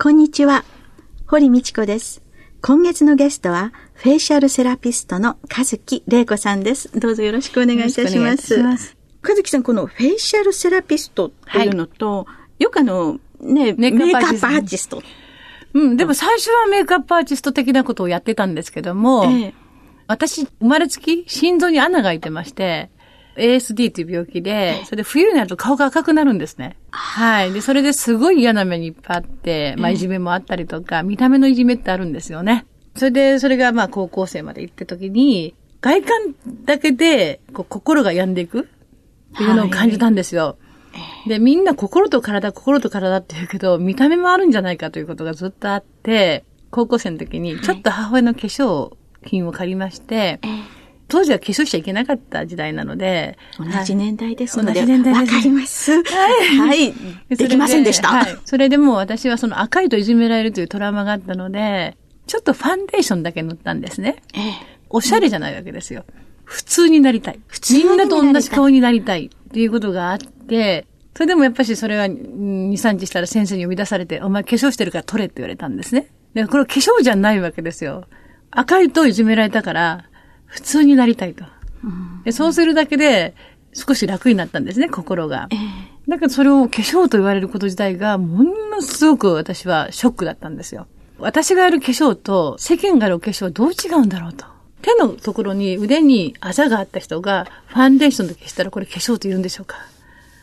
こんにちは。堀道子です。今月のゲストはフェイシャルセラピストの和木玲子さんです。どうぞよろしくお願いいたします。和樹さん、このフェイシャルセラピストっていうのと、はい、よくあの、ね、メイクアップアーティスト。うん、でも最初はメイクアップアーティスト的なことをやってたんですけども、ええ、私、生まれつき心臓に穴が開いてまして、ASD という病気で、それで冬になると顔が赤くなるんですね。はい。で、それですごい嫌な目にいっぱいあって、まあ、いじめもあったりとか、見た目のいじめってあるんですよね。それで、それがまあ、高校生まで行った時に、外観だけで、こう、心が病んでいくっていうのを感じたんですよ。はい、で、みんな心と体、心と体って言うけど、見た目もあるんじゃないかということがずっとあって、高校生の時にちょっと母親の化粧品を借りまして、はい、当時は化粧しちゃいけなかった時代なので。同じ年代ですので。同じ年代です。わかります。はい。はい。できませんでした。はい。それでも私はその赤いといじめられるというトラウマがあったので、ちょっとファンデーションだけ塗ったんですね。ええ。おしゃれじゃないわけですよ。うん普通になりたい。普通みんなと同じ顔になりたいっていうことがあって、それでもやっぱしそれは2、3日したら先生に呼び出されて、お前化粧してるから取れって言われたんですね。で、これ化粧じゃないわけですよ。赤いといじめられたから、普通になりたいと。でそうするだけで、少し楽になったんですね、心が。だけどそれを化粧と言われること自体が、ものすごく私はショックだったんですよ。私がやる化粧と世間がやる化粧はどう違うんだろうと。手のところに腕にあざがあった人がファンデーションで消したらこれ化粧と言うんでしょうか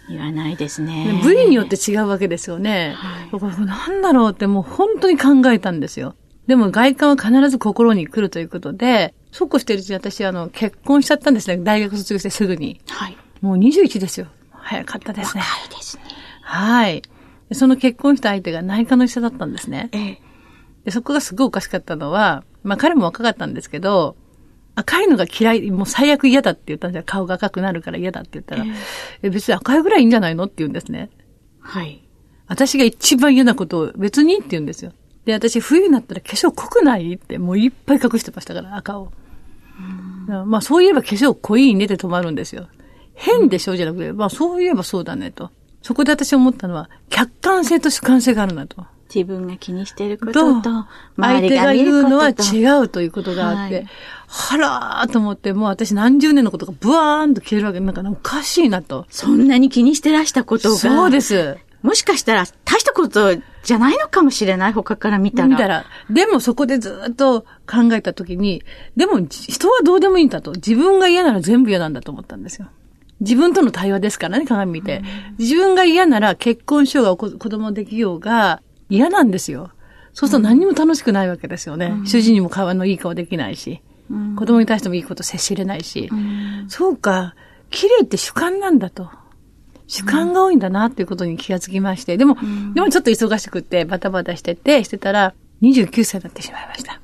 言わないですね。部位によって違うわけですよね。はい、これなんだろうってもう本当に考えたんですよ。でも外観は必ず心に来るということで、そうこうしてるうちに私あの結婚しちゃったんですね。大学卒業してすぐに。はい。もう21ですよ。早かったですね。若いですね。はい。その結婚した相手が内科の医者だったんですね。ええ。でそこがすごいおかしかったのは、まあ彼も若かったんですけど、赤いのが嫌い、もう最悪嫌だって言ったんじゃ、顔が赤くなるから嫌だって言ったら、えー、別に赤いぐらいいいんじゃないのって言うんですね。はい。私が一番嫌なことを別にって言うんですよ。で、私冬になったら化粧濃くないってもういっぱい隠してましたから、赤を。まあそういえば化粧濃いねって止まるんですよ。変でしょじゃなくて、まあそういえばそうだねと。そこで私思ったのは、客観性と主観性があるなと。自分が気にしていることと、相手が言うのは違うということがあって、はい、はらーと思って、もう私何十年のことがブワーンと消えるわけ、なんかおかしいなと。そんなに気にしてらしたことが。そうです。もしかしたら大したことじゃないのかもしれない、他から見たら。見たら。でもそこでずっと考えたときに、でも人はどうでもいいんだと。自分が嫌なら全部嫌なんだと思ったんですよ。自分との対話ですからね、鏡見て。自分が嫌なら結婚しようが子供できようが嫌なんですよ。そうすると何にも楽しくないわけですよね。うん、主人にも顔のいい顔できないし、うん、子供に対してもいいこと接しれないし、うん、そうか、綺麗って主観なんだと。主観が多いんだなっていうことに気がつきまして、でも、でもちょっと忙しくてバタバタしてて、してたら29歳になってしまいました。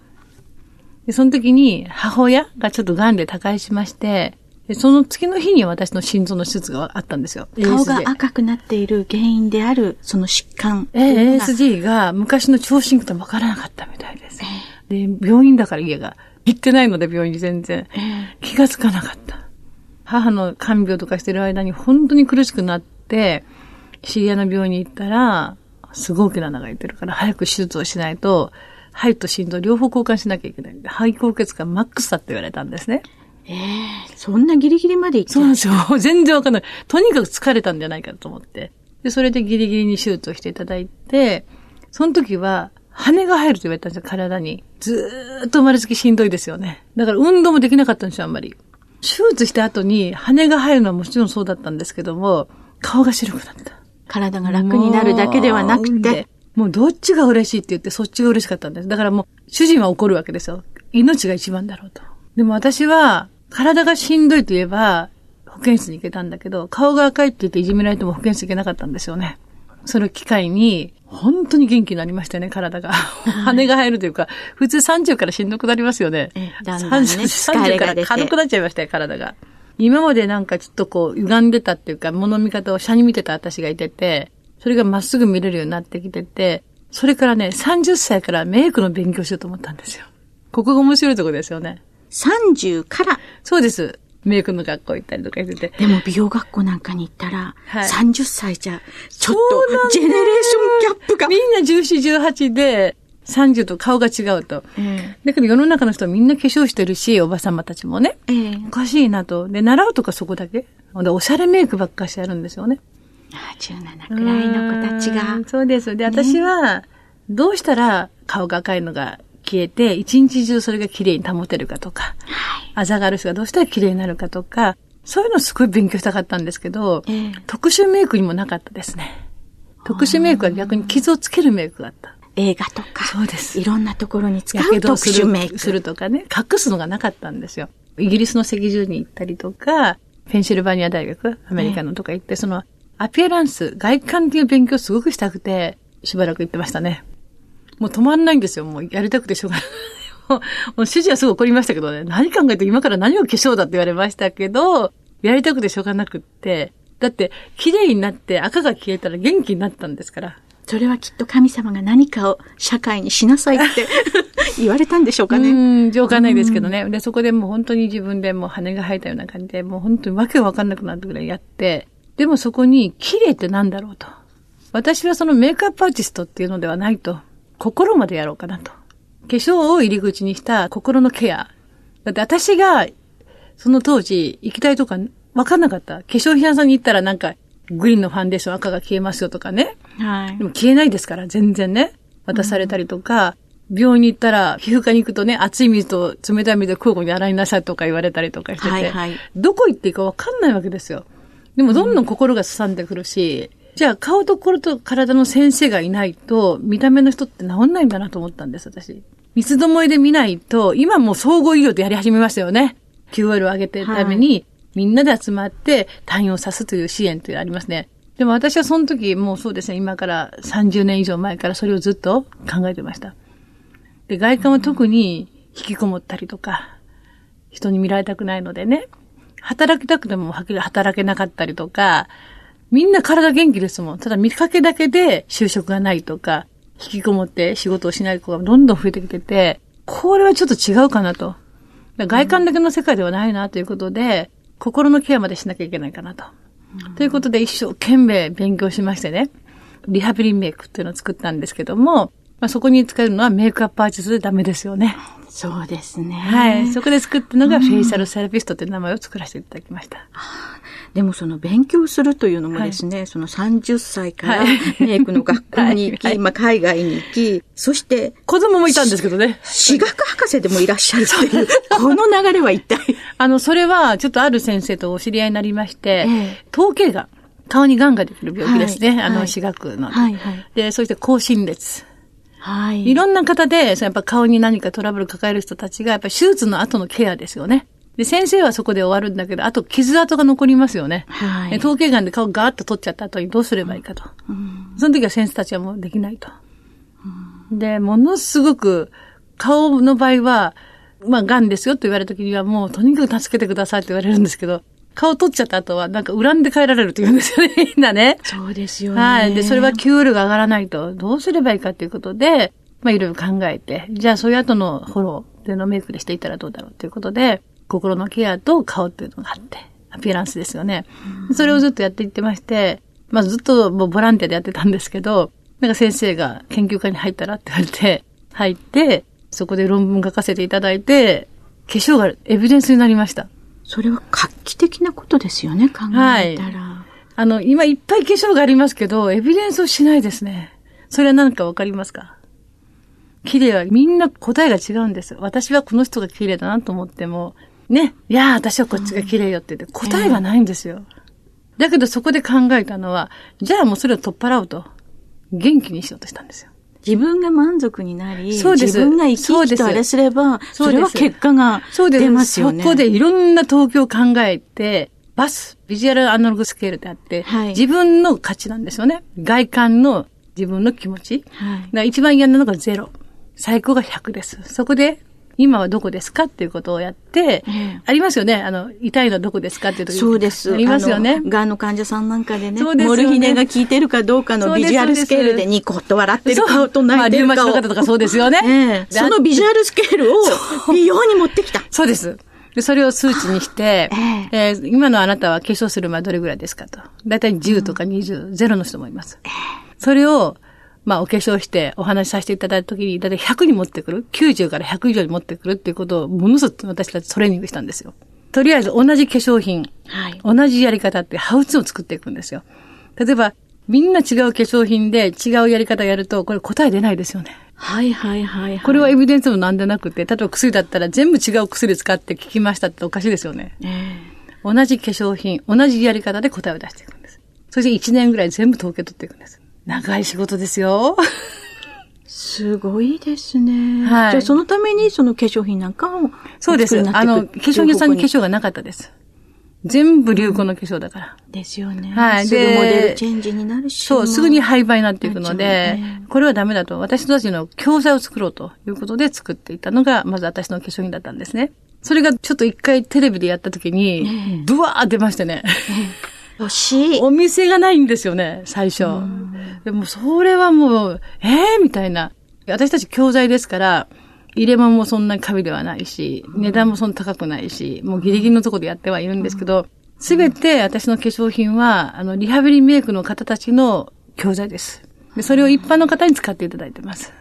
で、その時に母親がちょっと癌で他界しまして、で、その次の日に私の心臓の手術があったんですよ。顔が赤くなっている原因である、その疾患。え ASD が昔の聴診器と分からなかったみたいです。えー、で、病院だから家が。行ってないので病院に全然。えー、気がつかなかった。母の看病とかしてる間に本当に苦しくなって、知り合いの病院に行ったら、すごくな穴が開いてるから早く手術をしないと、肺と心臓両方交換しなきゃいけない。肺高血がマックスだって言われたんですね。ええー、そんなギリギリまで行ってそうなんですよ。全然わかんない。とにかく疲れたんじゃないかと思って。で、それでギリギリに手術をしていただいて、その時は、羽が入ると言われたんですよ、体に。ずーっと生まれつきしんどいですよね。だから運動もできなかったんですよ、あんまり。手術した後に羽が入るのはもちろんそうだったんですけども、顔が白くなった。体が楽になるだけではなくて。もうどっちが嬉しいって言ってそっちが嬉しかったんです。だからもう主人は怒るわけですよ。命が一番だろうと。でも私は体がしんどいと言えば、保健室に行けたんだけど、顔が赤いって言っていじめられても保健室行けなかったんですよね。その機会に、本当に元気になりましたよね、体が。羽が生えるというか、普通30からしんどくなりますよね。えだんだんね、30から軽くなっちゃいましたよ、体が。今までなんかちょっとこう、歪んでたっていうか、物見方を下に見てた私がいてて、それがまっすぐ見れるようになってきてて、それからね、30歳からメイクの勉強しようと思ったんですよ。ここが面白いところですよね。30から、そうです。メイクの学校行ったりとかしてて。でも美容学校なんかに行ったら、はい30歳じゃ、ちょっと、ジェネレーションギャップが。みんな14、18で、30と顔が違うと。えだけど世の中の人はみんな化粧してるし、おばさまたちもね。えええおかしいなと。で、習うとかそこだけ。で、おしゃれメイクばっかしてやるんですよね。あ17くらいの子たちがうん。そうです。で、私は、どうしたら顔が赤いのが消えて、一日中それが綺麗に保てるかとか、あざがある人がどうしたら綺麗になるかとか、そういうのすごい勉強したかったんですけど、ええ特殊メイクにもなかったですね。特殊メイクは逆に傷をつけるメイクがあった。映画とか、そうですいろんなところに使う特殊メイク。するとかね、隠すのがなかったんですよ。イギリスの赤十に行ったりとか、ペンシルバニア大学、アメリカのとか行って、その、アピアランス、外観っていう勉強すごくしたくて、しばらく行ってましたね。もう止まんないんですよ。もうやりたくてしょうがない。もう、主人はすぐ怒りましたけどね、何考えて今から何を化粧だって言われましたけど、やりたくてしょうがなくって、だって、綺麗になって赤が消えたら元気になったんですから。それはきっと神様が何かを社会にしなさいって 言われたんでしょうかね。うん、わかんないですけどね。で、そこでもう本当に自分でもう羽が生えたような感じで、もう本当にわけわかんなくなったぐらいやって、でもそこに綺麗ってなんだろうと。私はそのメイクアップアーティストっていうのではないと。心までやろうかなと。化粧を入り口にした心のケア。だって私が、その当時行きたいとかわかんなかった。化粧品屋さんに行ったらなんか、グリーンのファンデーション赤が消えますよとかね。はいで。も消えないですから、全然ね。渡されたりとか、病院に行ったら、皮膚科に行くとね、熱い水と冷たい水で交互に洗いなさいとか言われたりとかしてて、はいはいどこ行っていいかわかんないわけですよ。でもどんどん心がすさんでくるし、じゃあ顔と心と体の先生がいないと、見た目の人って治んないんだなと思ったんです、私。三つどもえで見ないと、今もう総合医療でやり始めましたよね。QOL を上げてるために、みんなで集まって退院をさすという支援というのがありますね。でも私はその時、もうそうですね、今から30年以上前からそれをずっと考えてました。で、外観は特に引きこもったりとか、人に見られたくないのでね、働きたくてもはっきり働けなかったりとか、みんな体元気ですもん。ただ見かけだけで就職がないとか、引きこもって仕事をしない子がどんどん増えてきてて、これはちょっと違うかなと。外観だけの世界ではないなということで、心のケアまでしなきゃいけないかなと。ということで一生懸命勉強しましてね、リハビリメイクっていうのを作ったんですけども、まあ、そこに使えるのはメイクアップアーティストでダメですよね。そうですね。はい。そこで作ったのがフェイシャルセラピストっていう名前を作らせていただきました。でもその勉強するというのもですね、その30歳からはいメイクの学校に行き、はいまあ海外に行き、そして子供もいたんですけどね。私学博士でもいらっしゃるっていう、この流れは一体。あの、それは、ちょっとある先生とお知り合いになりまして、ええ統計がん、顔に癌ができる病気ですね。あの、はいはい私学の。はいはいで、そして高心列。はいいろんな方で、そのやっぱ顔に何かトラブル抱える人たちが、やっぱり手術の後のケアですよね。で、先生はそこで終わるんだけど、あと傷跡が残りますよね。はいで統計がんで顔ガーッと取っちゃった後にどうすればいいかと。その時は先生たちはもうできないと。で、ものすごく、顔の場合は、まあ、癌ですよと言われた時には、もうとにかく助けてくださいって言われるんですけど、顔取っちゃった後は、なんか恨んで帰られるって言うんですよね、みんなね。そうですよね。はい。で、それは QL が上がらないと、どうすればいいかっていうことで、まあ、いろいろ考えて、じゃあ、そういう後のフォローっていうのをメイクでしていったらどうだろうっていうことで、心のケアと顔っていうのがあって、アピアランスですよね。それをずっとやっていってまして、まあ、ずっともうボランティアでやってたんですけど、なんか先生が研究会に入ったらって言われて、入って、そこで論文書かせていただいて、化粧がエビデンスになりました。それは画期的なことですよね、考えたら。あの、今いっぱい化粧がありますけど、エビデンスをしないですね。それは何かわかりますか？綺麗はみんな答えが違うんですよ。私はこの人が綺麗だなと思っても、ね、いやー私はこっちが綺麗よって言って答えがないんですよ。だけどそこで考えたのは、じゃあもうそれを取っ払うと、元気にしようとしたんですよ。自分が満足になり、そうです自分が生き生きとあれすれば、それは結果がそうです。出ますよね。そこでいろんな東京を考えて、バス、ビジュアルアナログスケールであって、はい、自分の価値なんですよね。外観の自分の気持ち。はい、一番嫌なのがゼロ。最高が100です。そこで今はどこですかっていうことをやって、えー、ありますよね。あの、痛いのはどこですかっていう時そうです。ありますよね。がんの患者さんなんかでね、ですモルヒネが効いてるかどうかのビジュアルスケールでニコッと笑ってる顔と泣いてる顔。まあ、リウマチの方とかそうですよね。えー、そのビジュアルスケールを美容に持ってきた。そうです。で、それを数値にして、えー、えー、今のあなたは化粧する前どれぐらいですかと。だいたい10とか20、うん、ゼロの人もいます。それを、まあ、お化粧してお話しさせていただいたときに、だいたい100に持ってくる ?90 から100以上に持ってくるっていうことを、ものすごく私たちトレーニングしたんですよ。とりあえず同じ化粧品、はい、同じやり方ってハウツーを作っていくんですよ。例えば、みんな違う化粧品で違うやり方やると、これ答え出ないですよね。はいはいはい、はい、これはエビデンスもなんでなくて、例えば薬だったら全部違う薬使って聞きましたっておかしいですよね。えー、同じ化粧品、同じやり方で答えを出していくんです。そして1年ぐらい全部統計取っていくんです。長い仕事ですよ。すごいですね。はい。じゃあそのためにその化粧品なんかをそうです。あの、化粧品屋さんに化粧がなかったです。全部流行の化粧だから。ですよね。はい。すぐモデルチェンジになるし。そう、すぐに廃売になっていくので、ね、これはダメだと、私たちの教材を作ろうということで作っていたのが、まず私の化粧品だったんですね。それがちょっと一回テレビでやった時に、ドワー出ましてね。欲しい。お店がないんですよね、最初。でも、それはもう、ええー、みたいな。私たち教材ですから、入れ物もそんなにカビではないし、値段もそんな高くないし、もうギリギリのところでやってはいるんですけど、すべて私の化粧品は、あの、リハビリメイクの方たちの教材です。で、それを一般の方に使っていただいてます。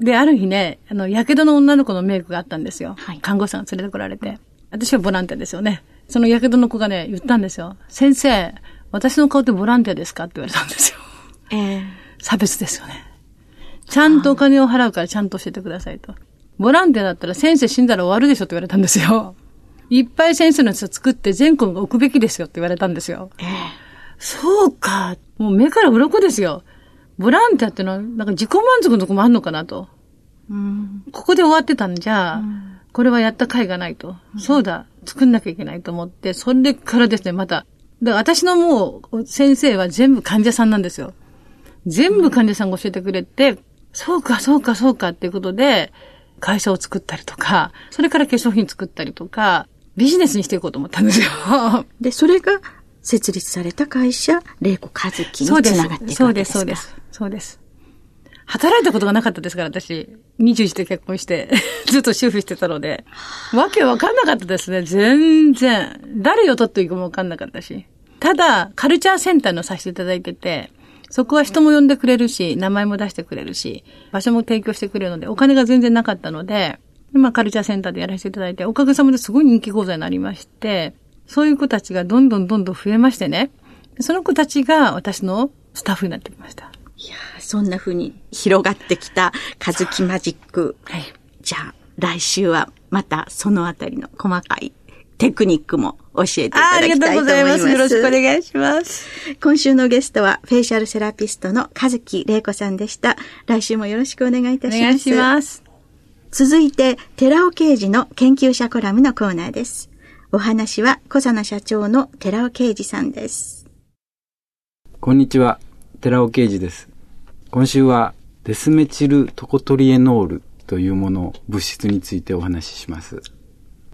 で、ある日ね、あの、やけどの女の子のメイクがあったんですよ。はい、看護師さんが連れてこられて。私はボランティアですよね。そのやけどの子がね、言ったんですよ。先生、私の顔ってボランティアですか？って言われたんですよ。ええー、差別ですよね。ちゃんとお金を払うからちゃんと教えてくださいと。ボランティアだったら先生死んだら終わるでしょって言われたんですよ。いっぱい先生のやつを作って全国が置くべきですよって言われたんですよ。ええー、そうか。もう目から鱗ですよ。ボランティアってのは、なんか自己満足のとこもあんのかなと。うん、ここで終わってたんじゃ、うん、これはやった甲斐がないと。うん、そうだ。作んなきゃいけないと思って、それからですね、また、だ私のもう先生は全部患者さんなんですよ。全部患者さんが教えてくれて、そうか、そうか、そうかっていうことで、会社を作ったりとか、それから化粧品作ったりとか、ビジネスにしていこうと思ったんですよ。で、それが設立された会社、玲子和樹につながっていくわけですか？そうです、そうです。そうです。働いたことがなかったですから、私。21で結婚して、ずっと主婦してたので。わけわかんなかったですね。全然。誰を取っていいかもわかんなかったし。ただ、カルチャーセンターのさせていただいてて、そこは人も呼んでくれるし、名前も出してくれるし、場所も提供してくれるので、お金が全然なかったので、今カルチャーセンターでやらせていただいて、おかげさまですごい人気講座になりまして、そういう子たちがどんどんどんどん増えましてね、その子たちが私のスタッフになってきました。いやそんな風に広がってきたカズキマジック。はい。じゃあ、来週はまたそのあたりの細かいテクニックも教えていただきたいと思います。ありがとうございます。よろしくお願いします。今週のゲストは、フェイシャルセラピストのカズキ玲子さんでした。来週もよろしくお願いいたします。お願いします。続いて、寺尾刑事の研究者コラムのコーナーです。お話は、小佐奈社長の寺尾刑事さんです。こんにちは。寺尾啓二です。今週はデスメチルトコトリエノールというもの、物質についてお話しします。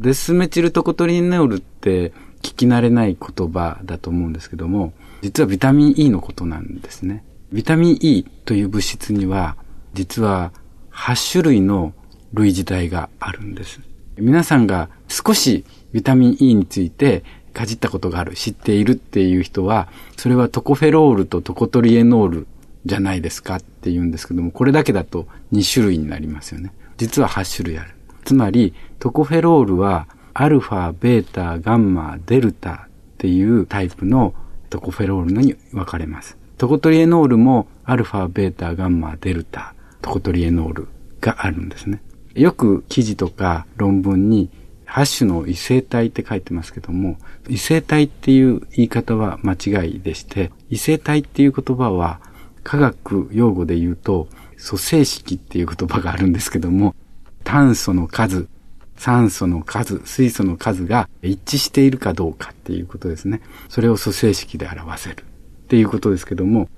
デスメチルトコトリエノールって聞き慣れない言葉だと思うんですけども、実はビタミン E のことなんですね。ビタミン E という物質には、実は8種類の類似体があるんです。皆さんが少しビタミン E についてかじったことがある、知っているっていう人は、それはトコフェロールとトコトリエノールじゃないですかって言うんですけども、これだけだと2種類になりますよね。実は8種類ある。つまり、トコフェロールは、アルファ、ベータ、ガンマ、デルタっていうタイプのトコフェロールに分かれます。トコトリエノールも、アルファ、ベータ、ガンマ、デルタ、トコトリエノールがあるんですね。よく記事とか論文に8種の異性体って書いてますけども、異性体っていう言い方は間違いでして、異性体っていう言葉は科学用語で言うと、組成式っていう言葉があるんですけども、炭素の数、酸素の数、水素の数が一致しているかどうかっていうことですね。それを組成式で表せるっていうことですけども、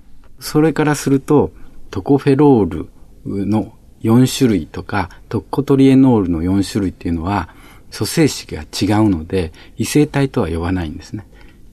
それからすると、トコフェロールの4種類とか、トッコトリエノールの4種類っていうのは、組成式が違うので、異性体とは呼ばないんですね。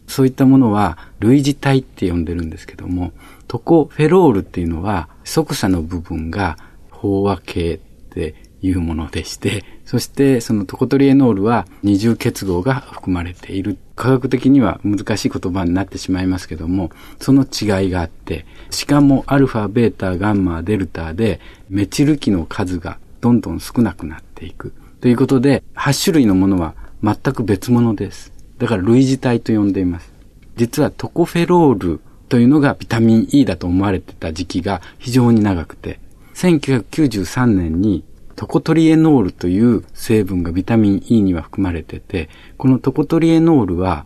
そういったものは類似体って呼んでるんですけども、トコフェロールっていうのは、即差の部分が飽和系っていうものでして、そしてそのトコトリエノールは二重結合が含まれている。科学的には難しい言葉になってしまいますけども、その違いがあって、しかもアルファ、ベータ、ガンマ、デルタでメチル基の数がどんどん少なくなっていく。ということで、8種類のものは全く別物です。だから類似体と呼んでいます。実はトコフェロールというのがビタミン E だと思われてた時期が非常に長くて、1993年にトコトリエノールという成分がビタミン E には含まれてて、このトコトリエノールは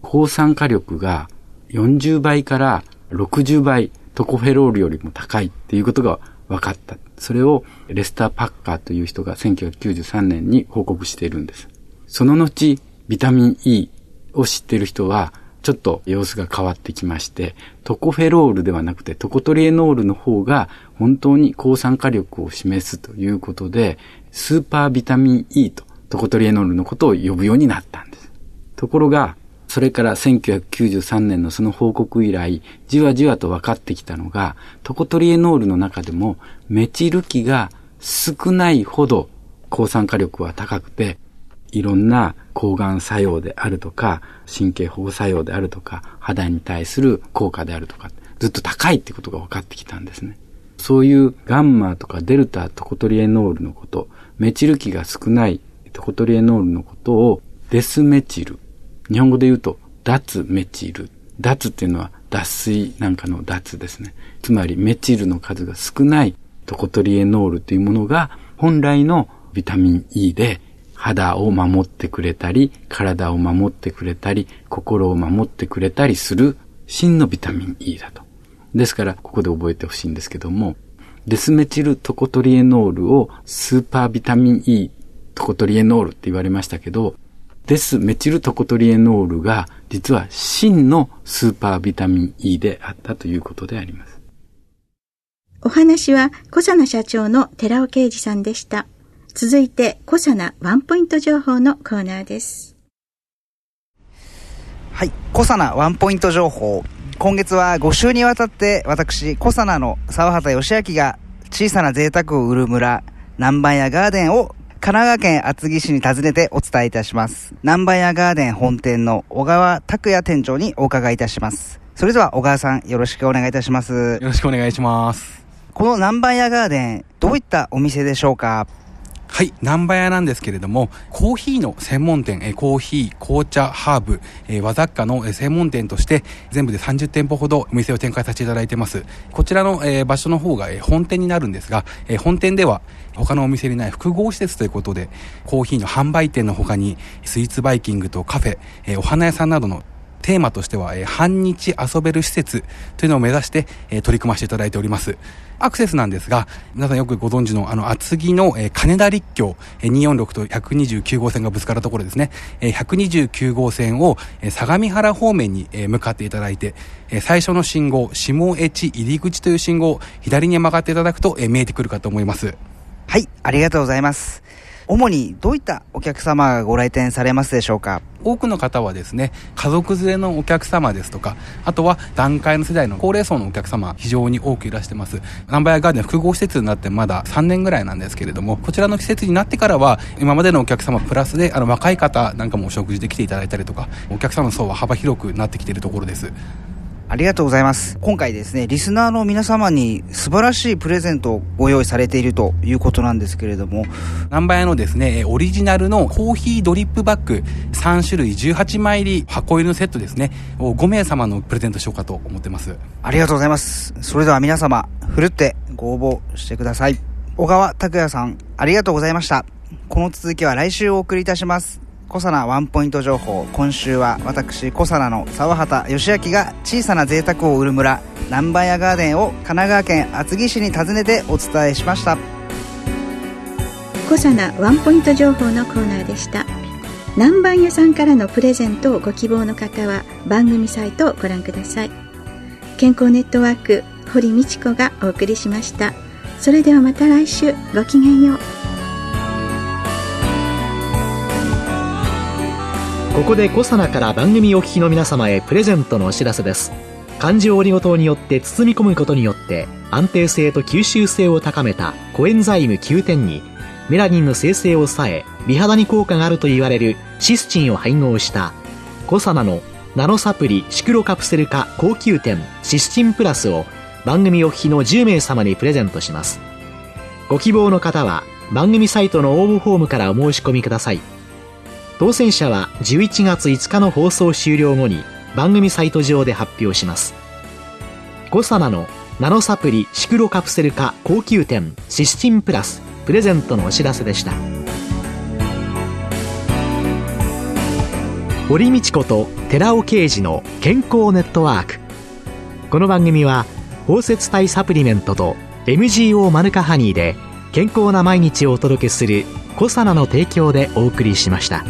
抗酸化力が40倍から60倍トコフェロールよりも高いっていうことが分かった。それをレスター・パッカーという人が1993年に報告しているんです。その後、ビタミン E を知っている人は、ちょっと様子が変わってきまして、トコフェロールではなくてトコトリエノールの方が本当に抗酸化力を示すということで、スーパービタミン E とトコトリエノールのことを呼ぶようになったんです。ところが、それから1993年のその報告以来、じわじわと分かってきたのが、トコトリエノールの中でもメチル基が少ないほど抗酸化力は高くて、いろんな抗がん作用であるとか、神経保護作用であるとか、肌に対する効果であるとか、ずっと高いってことが分かってきたんですね。そういうガンマとかデルタトコトリエノールのこと、メチル基が少ないトコトリエノールのことをデスメチル。日本語で言うと脱メチル。脱っていうのは脱水なんかの脱ですね。つまりメチルの数が少ないトコトリエノールというものが本来のビタミン E で肌を守ってくれたり、体を守ってくれたり、心を守ってくれたりする真のビタミン E だと。ですから、ここで覚えてほしいんですけども、デスメチルトコトリエノールをスーパービタミン E トコトリエノールって言われましたけど、デスメチルトコトリエノールが実は真のスーパービタミン E であったということであります。お話は小佐奈社長の寺尾啓二さんでした。続いて、小佐なワンポイント情報のコーナーです。はい、小佐なワンポイント情報。今月は5週にわたって私、小佐奈の沢畑義明が小さな贅沢を売る村、南蛮屋ガーデンを神奈川県厚木市に訪ねてお伝えいたします。南蛮屋ガーデン本店の小川拓也店長にお伺いいたします。それでは小川さんよろしくお願いいたします。よろしくお願いします。この南蛮屋ガーデン、どういったお店でしょうか？はい、南波屋なんですけれども、コーヒーの専門店、えコーヒー、紅茶、ハーブ、え和雑貨の専門店として、全部で30店舗ほどお店を展開させていただいてます。こちらの、え場所の方が、え本店になるんですが、え本店では他のお店にない複合施設ということで、コーヒーの販売店の他に、スイーツバイキングとカフェ、えお花屋さんなどのテーマとしては、え半日遊べる施設というのを目指して、え取り組ませていただいております。アクセスなんですが、皆さんよくご存知の、あの、厚木の、えー、金田立教、えー、246と129号線がぶつかるところですね。えー、129号線を、えー、相模原方面に、えー、向かっていただいて、えー、最初の信号、下越入り口という信号、左に曲がっていただくと、えー、見えてくるかと思います。はい、ありがとうございます。主にどういったお客様がご来店されますでしょうか？多くの方はですね、家族連れのお客様ですとか、あとは段階の世代の高齢層のお客様、非常に多くいらしてます。ナンバーガーデン複合施設になってまだ3年ぐらいなんですけれども、こちらの施設になってからは、今までのお客様プラスで、あの、若い方なんかもお食事で来ていただいたりとか、お客様の層は幅広くなってきているところです。ありがとうございます。今回ですね、リスナーの皆様に素晴らしいプレゼントをご用意されているということなんですけれども。ナンバー屋のですね、オリジナルのコーヒードリップバッグ3種類18枚入り箱入りのセットですね、を5名様のプレゼントしようかと思ってます。ありがとうございます。それでは皆様、ふるってご応募してください。小川拓也さん、ありがとうございました。この続きは来週お送りいたします。コサナワンポイント情報。今週は私コサナの沢畑義明が小さな贅沢を売る村南蛮屋ガーデンを神奈川県厚木市に訪ねてお伝えしました。小コサナワンポイント情報のコーナーでした。南蛮屋さんからのプレゼントをご希望の方は番組サイトをご覧ください。健康ネットワーク堀道子がお送りしました。それではまた来週。ごきげんよう。ここでコサナから番組お聞きの皆様へプレゼントのお知らせです。環状オリゴ糖によって包み込むことによって安定性と吸収性を高めたコエンザイム9点にメラニンの生成を抑え美肌に効果があると言われるシスチンを配合したコサナのナノサプリシクロカプセル化高級店シスチンプラスを番組お聞きの10名様にプレゼントします。ご希望の方は番組サイトの応募フォームからお申し込みください。当選者は11月5日の放送終了後に番組サイト上で発表します。コサナのナノサプリシクロカプセル化高級店シスチンプラスプレゼントのお知らせでした。堀道子と寺尾啓二の健康ネットワーク。この番組は包摂体サプリメントと MGO マヌカハニーで健康な毎日をお届けするコサナの提供でお送りしました。